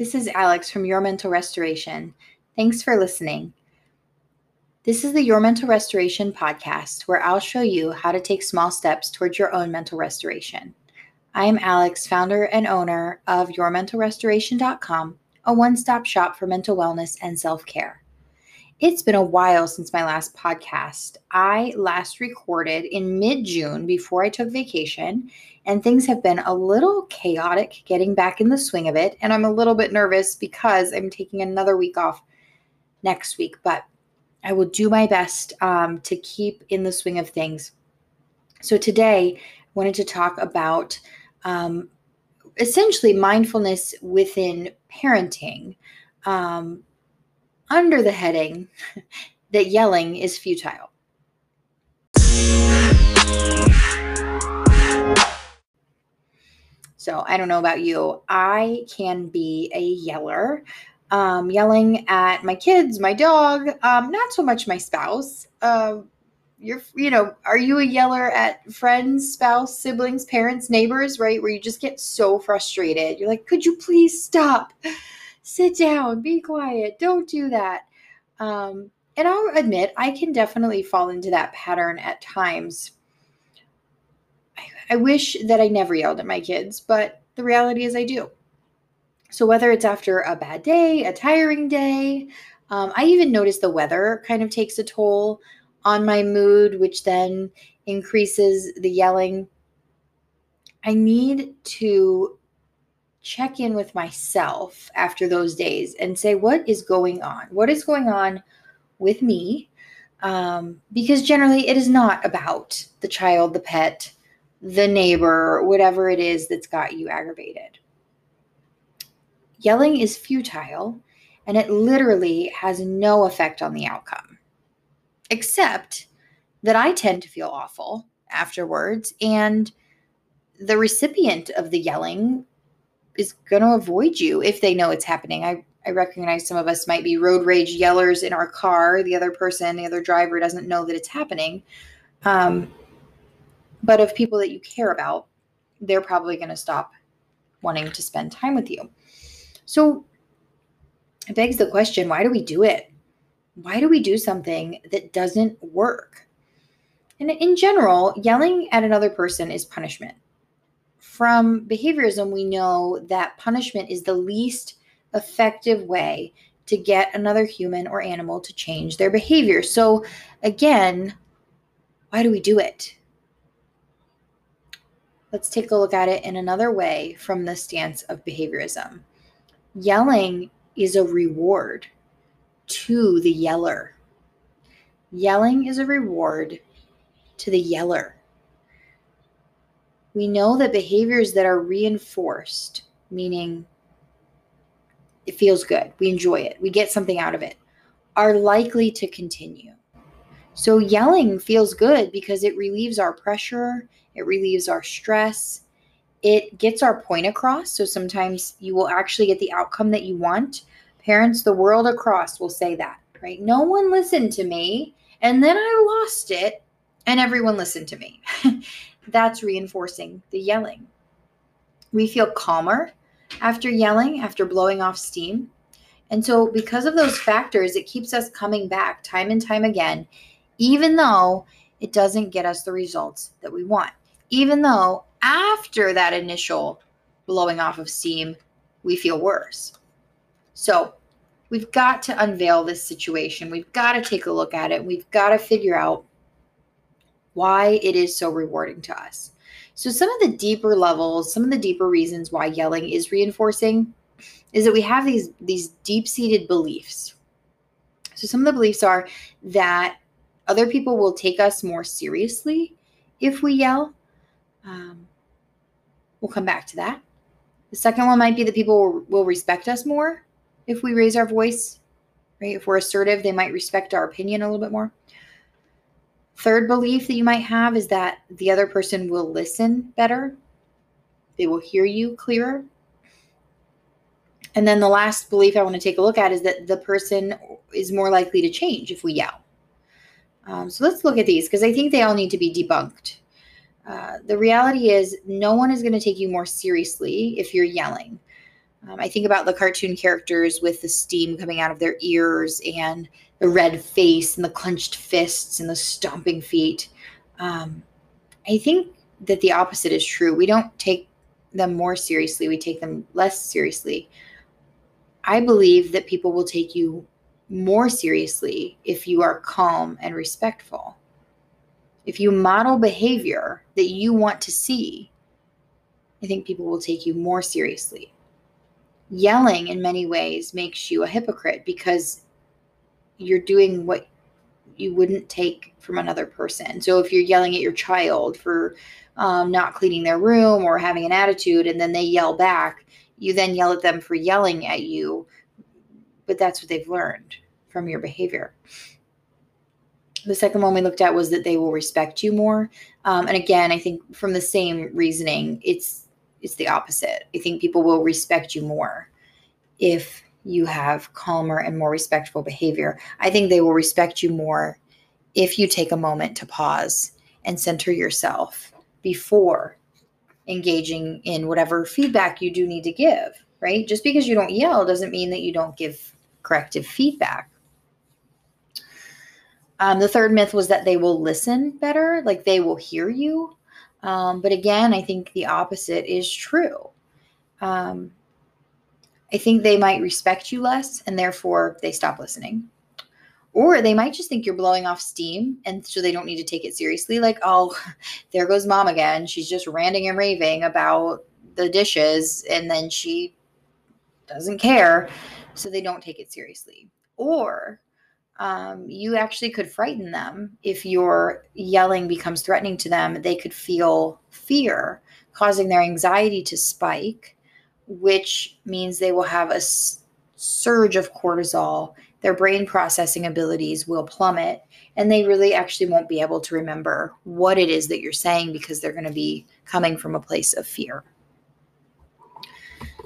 This is Alex from Your Mental Restoration. Thanks for listening. This is the Your Mental Restoration podcast where I'll show you how to take small steps towards your own mental restoration. I am Alex, founder and owner of YourMentalRestoration.com, a one stop shop for mental wellness and self care. It's been a while since my last podcast. I last recorded in mid June before I took vacation, and things have been a little chaotic getting back in the swing of it. And I'm a little bit nervous because I'm taking another week off next week, but I will do my best um, to keep in the swing of things. So today, I wanted to talk about um, essentially mindfulness within parenting. Um, under the heading that yelling is futile. So I don't know about you. I can be a yeller, um, yelling at my kids, my dog, um, not so much my spouse. Uh, you're, you know, are you a yeller at friends, spouse, siblings, parents, neighbors, right? Where you just get so frustrated. You're like, could you please stop? Sit down, be quiet, don't do that. Um, and I'll admit, I can definitely fall into that pattern at times. I, I wish that I never yelled at my kids, but the reality is I do. So, whether it's after a bad day, a tiring day, um, I even notice the weather kind of takes a toll on my mood, which then increases the yelling. I need to check in with myself after those days and say, what is going on? What is going on with me? Um, because generally it is not about the child, the pet, the neighbor, whatever it is that's got you aggravated. Yelling is futile and it literally has no effect on the outcome, except that I tend to feel awful afterwards and the recipient of the yelling is going to avoid you if they know it's happening. I, I recognize some of us might be road rage yellers in our car. The other person, the other driver doesn't know that it's happening. Um, but of people that you care about, they're probably going to stop wanting to spend time with you. So it begs the question why do we do it? Why do we do something that doesn't work? And in general, yelling at another person is punishment from behaviorism, we know that punishment is the least effective way to get another human or animal to change their behavior. So, again, why do we do it? Let's take a look at it in another way from the stance of behaviorism. Yelling is a reward to the yeller. Yelling is a reward to the yeller we know that behaviors that are reinforced, meaning it feels good, we enjoy it, we get something out of it, are likely to continue. So, yelling feels good because it relieves our pressure, it relieves our stress, it gets our point across. So, sometimes you will actually get the outcome that you want. Parents the world across will say that, right? No one listened to me, and then I lost it, and everyone listened to me. that's reinforcing the yelling. We feel calmer after yelling, after blowing off steam. And so, because of those factors, it keeps us coming back time and time again, even though it doesn't get us the results that we want. Even though after that initial blowing off of steam, we feel worse. So, we've got to unveil this situation. We've got to take a look at it. We've got to figure out why it is so rewarding to us. So, some of the deeper levels, some of the deeper reasons why yelling is reinforcing is that we have these, these deep seated beliefs. So, some of the beliefs are that other people will take us more seriously if we yell. Um, we'll come back to that. The second one might be that people will respect us more if we raise our voice, right? If we're assertive, they might respect our opinion a little bit more. Third belief that you might have is that the other person will listen better, they will hear you clearer. And then the last belief I want to take a look at is that the person is more likely to change if we yell. Um, so let's look at these because I think they all need to be debunked. Uh, the reality is, no one is going to take you more seriously if you're yelling. Um, I think about the cartoon characters with the steam coming out of their ears and the red face and the clenched fists and the stomping feet. Um, I think that the opposite is true. We don't take them more seriously, we take them less seriously. I believe that people will take you more seriously if you are calm and respectful. If you model behavior that you want to see, I think people will take you more seriously. Yelling in many ways makes you a hypocrite because you're doing what you wouldn't take from another person. So if you're yelling at your child for um, not cleaning their room or having an attitude, and then they yell back, you then yell at them for yelling at you, but that's what they've learned from your behavior. The second one we looked at was that they will respect you more. Um, and again, I think from the same reasoning, it's it's the opposite. I think people will respect you more if you have calmer and more respectful behavior. I think they will respect you more if you take a moment to pause and center yourself before engaging in whatever feedback you do need to give, right? Just because you don't yell doesn't mean that you don't give corrective feedback. Um, the third myth was that they will listen better, like they will hear you. Um, but again, I think the opposite is true. Um, I think they might respect you less and therefore they stop listening. Or they might just think you're blowing off steam and so they don't need to take it seriously. Like, oh, there goes mom again. She's just ranting and raving about the dishes and then she doesn't care. So they don't take it seriously. Or um, you actually could frighten them if your yelling becomes threatening to them. They could feel fear, causing their anxiety to spike, which means they will have a surge of cortisol their brain processing abilities will plummet and they really actually won't be able to remember what it is that you're saying because they're going to be coming from a place of fear.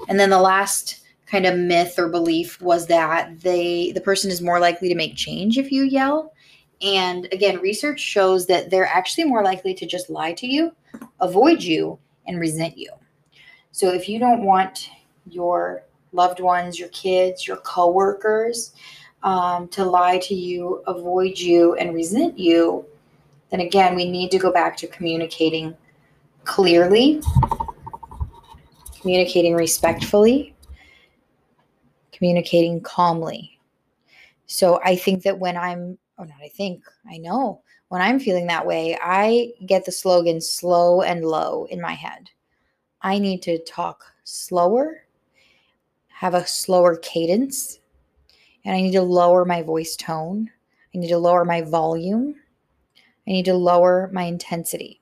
And then the last kind of myth or belief was that they the person is more likely to make change if you yell. And again, research shows that they're actually more likely to just lie to you, avoid you, and resent you. So if you don't want your loved ones, your kids, your coworkers um, to lie to you, avoid you, and resent you, then again, we need to go back to communicating clearly, communicating respectfully, communicating calmly. So I think that when I'm, oh, not I think, I know, when I'm feeling that way, I get the slogan slow and low in my head. I need to talk slower, have a slower cadence, and I need to lower my voice tone. I need to lower my volume. I need to lower my intensity.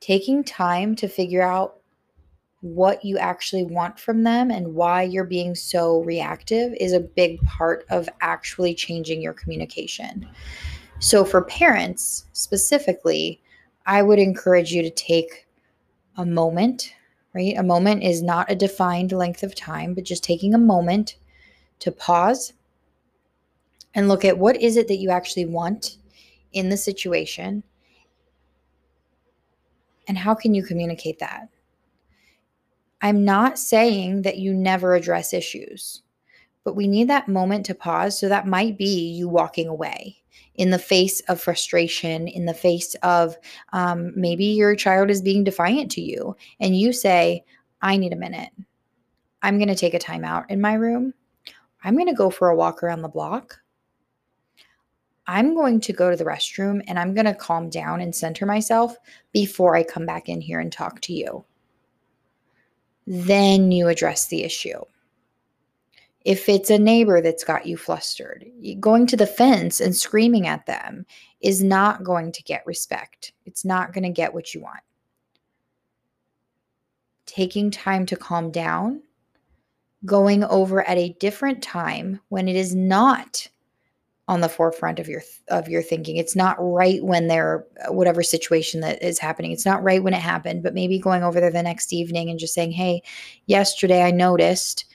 Taking time to figure out what you actually want from them and why you're being so reactive is a big part of actually changing your communication. So, for parents specifically, I would encourage you to take a moment, right? A moment is not a defined length of time, but just taking a moment to pause and look at what is it that you actually want in the situation and how can you communicate that? I'm not saying that you never address issues but we need that moment to pause. So that might be you walking away in the face of frustration in the face of um, maybe your child is being defiant to you and you say i need a minute i'm going to take a time out in my room I'm going to go for a walk around the block. I'm going to go to the restroom and I'm going to calm down and center myself before I come back in here and talk to you. Then you address the issue. If it's a neighbor that's got you flustered, going to the fence and screaming at them is not going to get respect. It's not going to get what you want. Taking time to calm down going over at a different time when it is not on the forefront of your of your thinking it's not right when they're uh, whatever situation that is happening it's not right when it happened but maybe going over there the next evening and just saying hey yesterday i noticed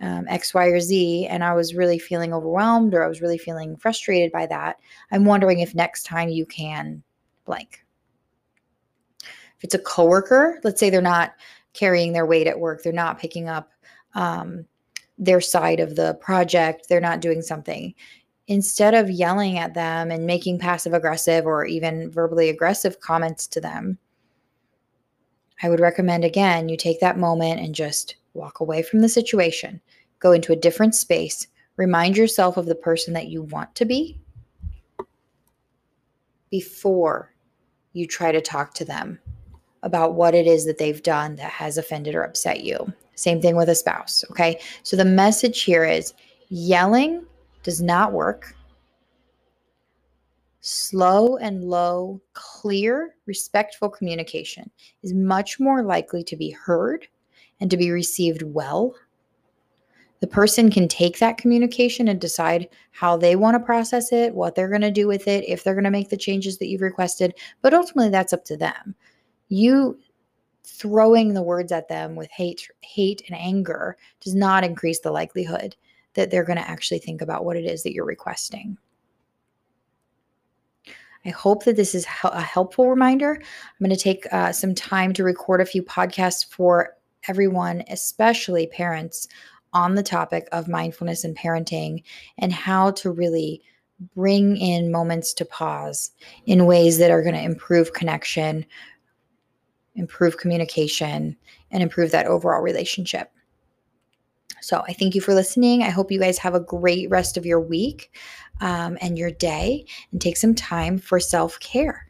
um, x y or z and i was really feeling overwhelmed or i was really feeling frustrated by that i'm wondering if next time you can blank if it's a coworker let's say they're not carrying their weight at work, they're not picking up um, their side of the project, they're not doing something. Instead of yelling at them and making passive aggressive or even verbally aggressive comments to them, I would recommend again you take that moment and just walk away from the situation, go into a different space, remind yourself of the person that you want to be before you try to talk to them about what it is that they've done that has offended or upset you. Same thing with a spouse. Okay. So the message here is yelling does not work. Slow and low, clear, respectful communication is much more likely to be heard and to be received well. The person can take that communication and decide how they want to process it, what they're going to do with it, if they're going to make the changes that you've requested, but ultimately that's up to them. You throwing the words at them with hate hate and anger does not increase the likelihood that they're going to actually think about what it is that you're requesting. I hope that this is a helpful reminder. I'm going to take uh, some time to record a few podcasts for everyone, especially parents, on the topic of mindfulness and parenting and how to really bring in moments to pause in ways that are going to improve connection, improve communication, and improve that overall relationship. So I thank you for listening. I hope you guys have a great rest of your week um, and your day and take some time for self care.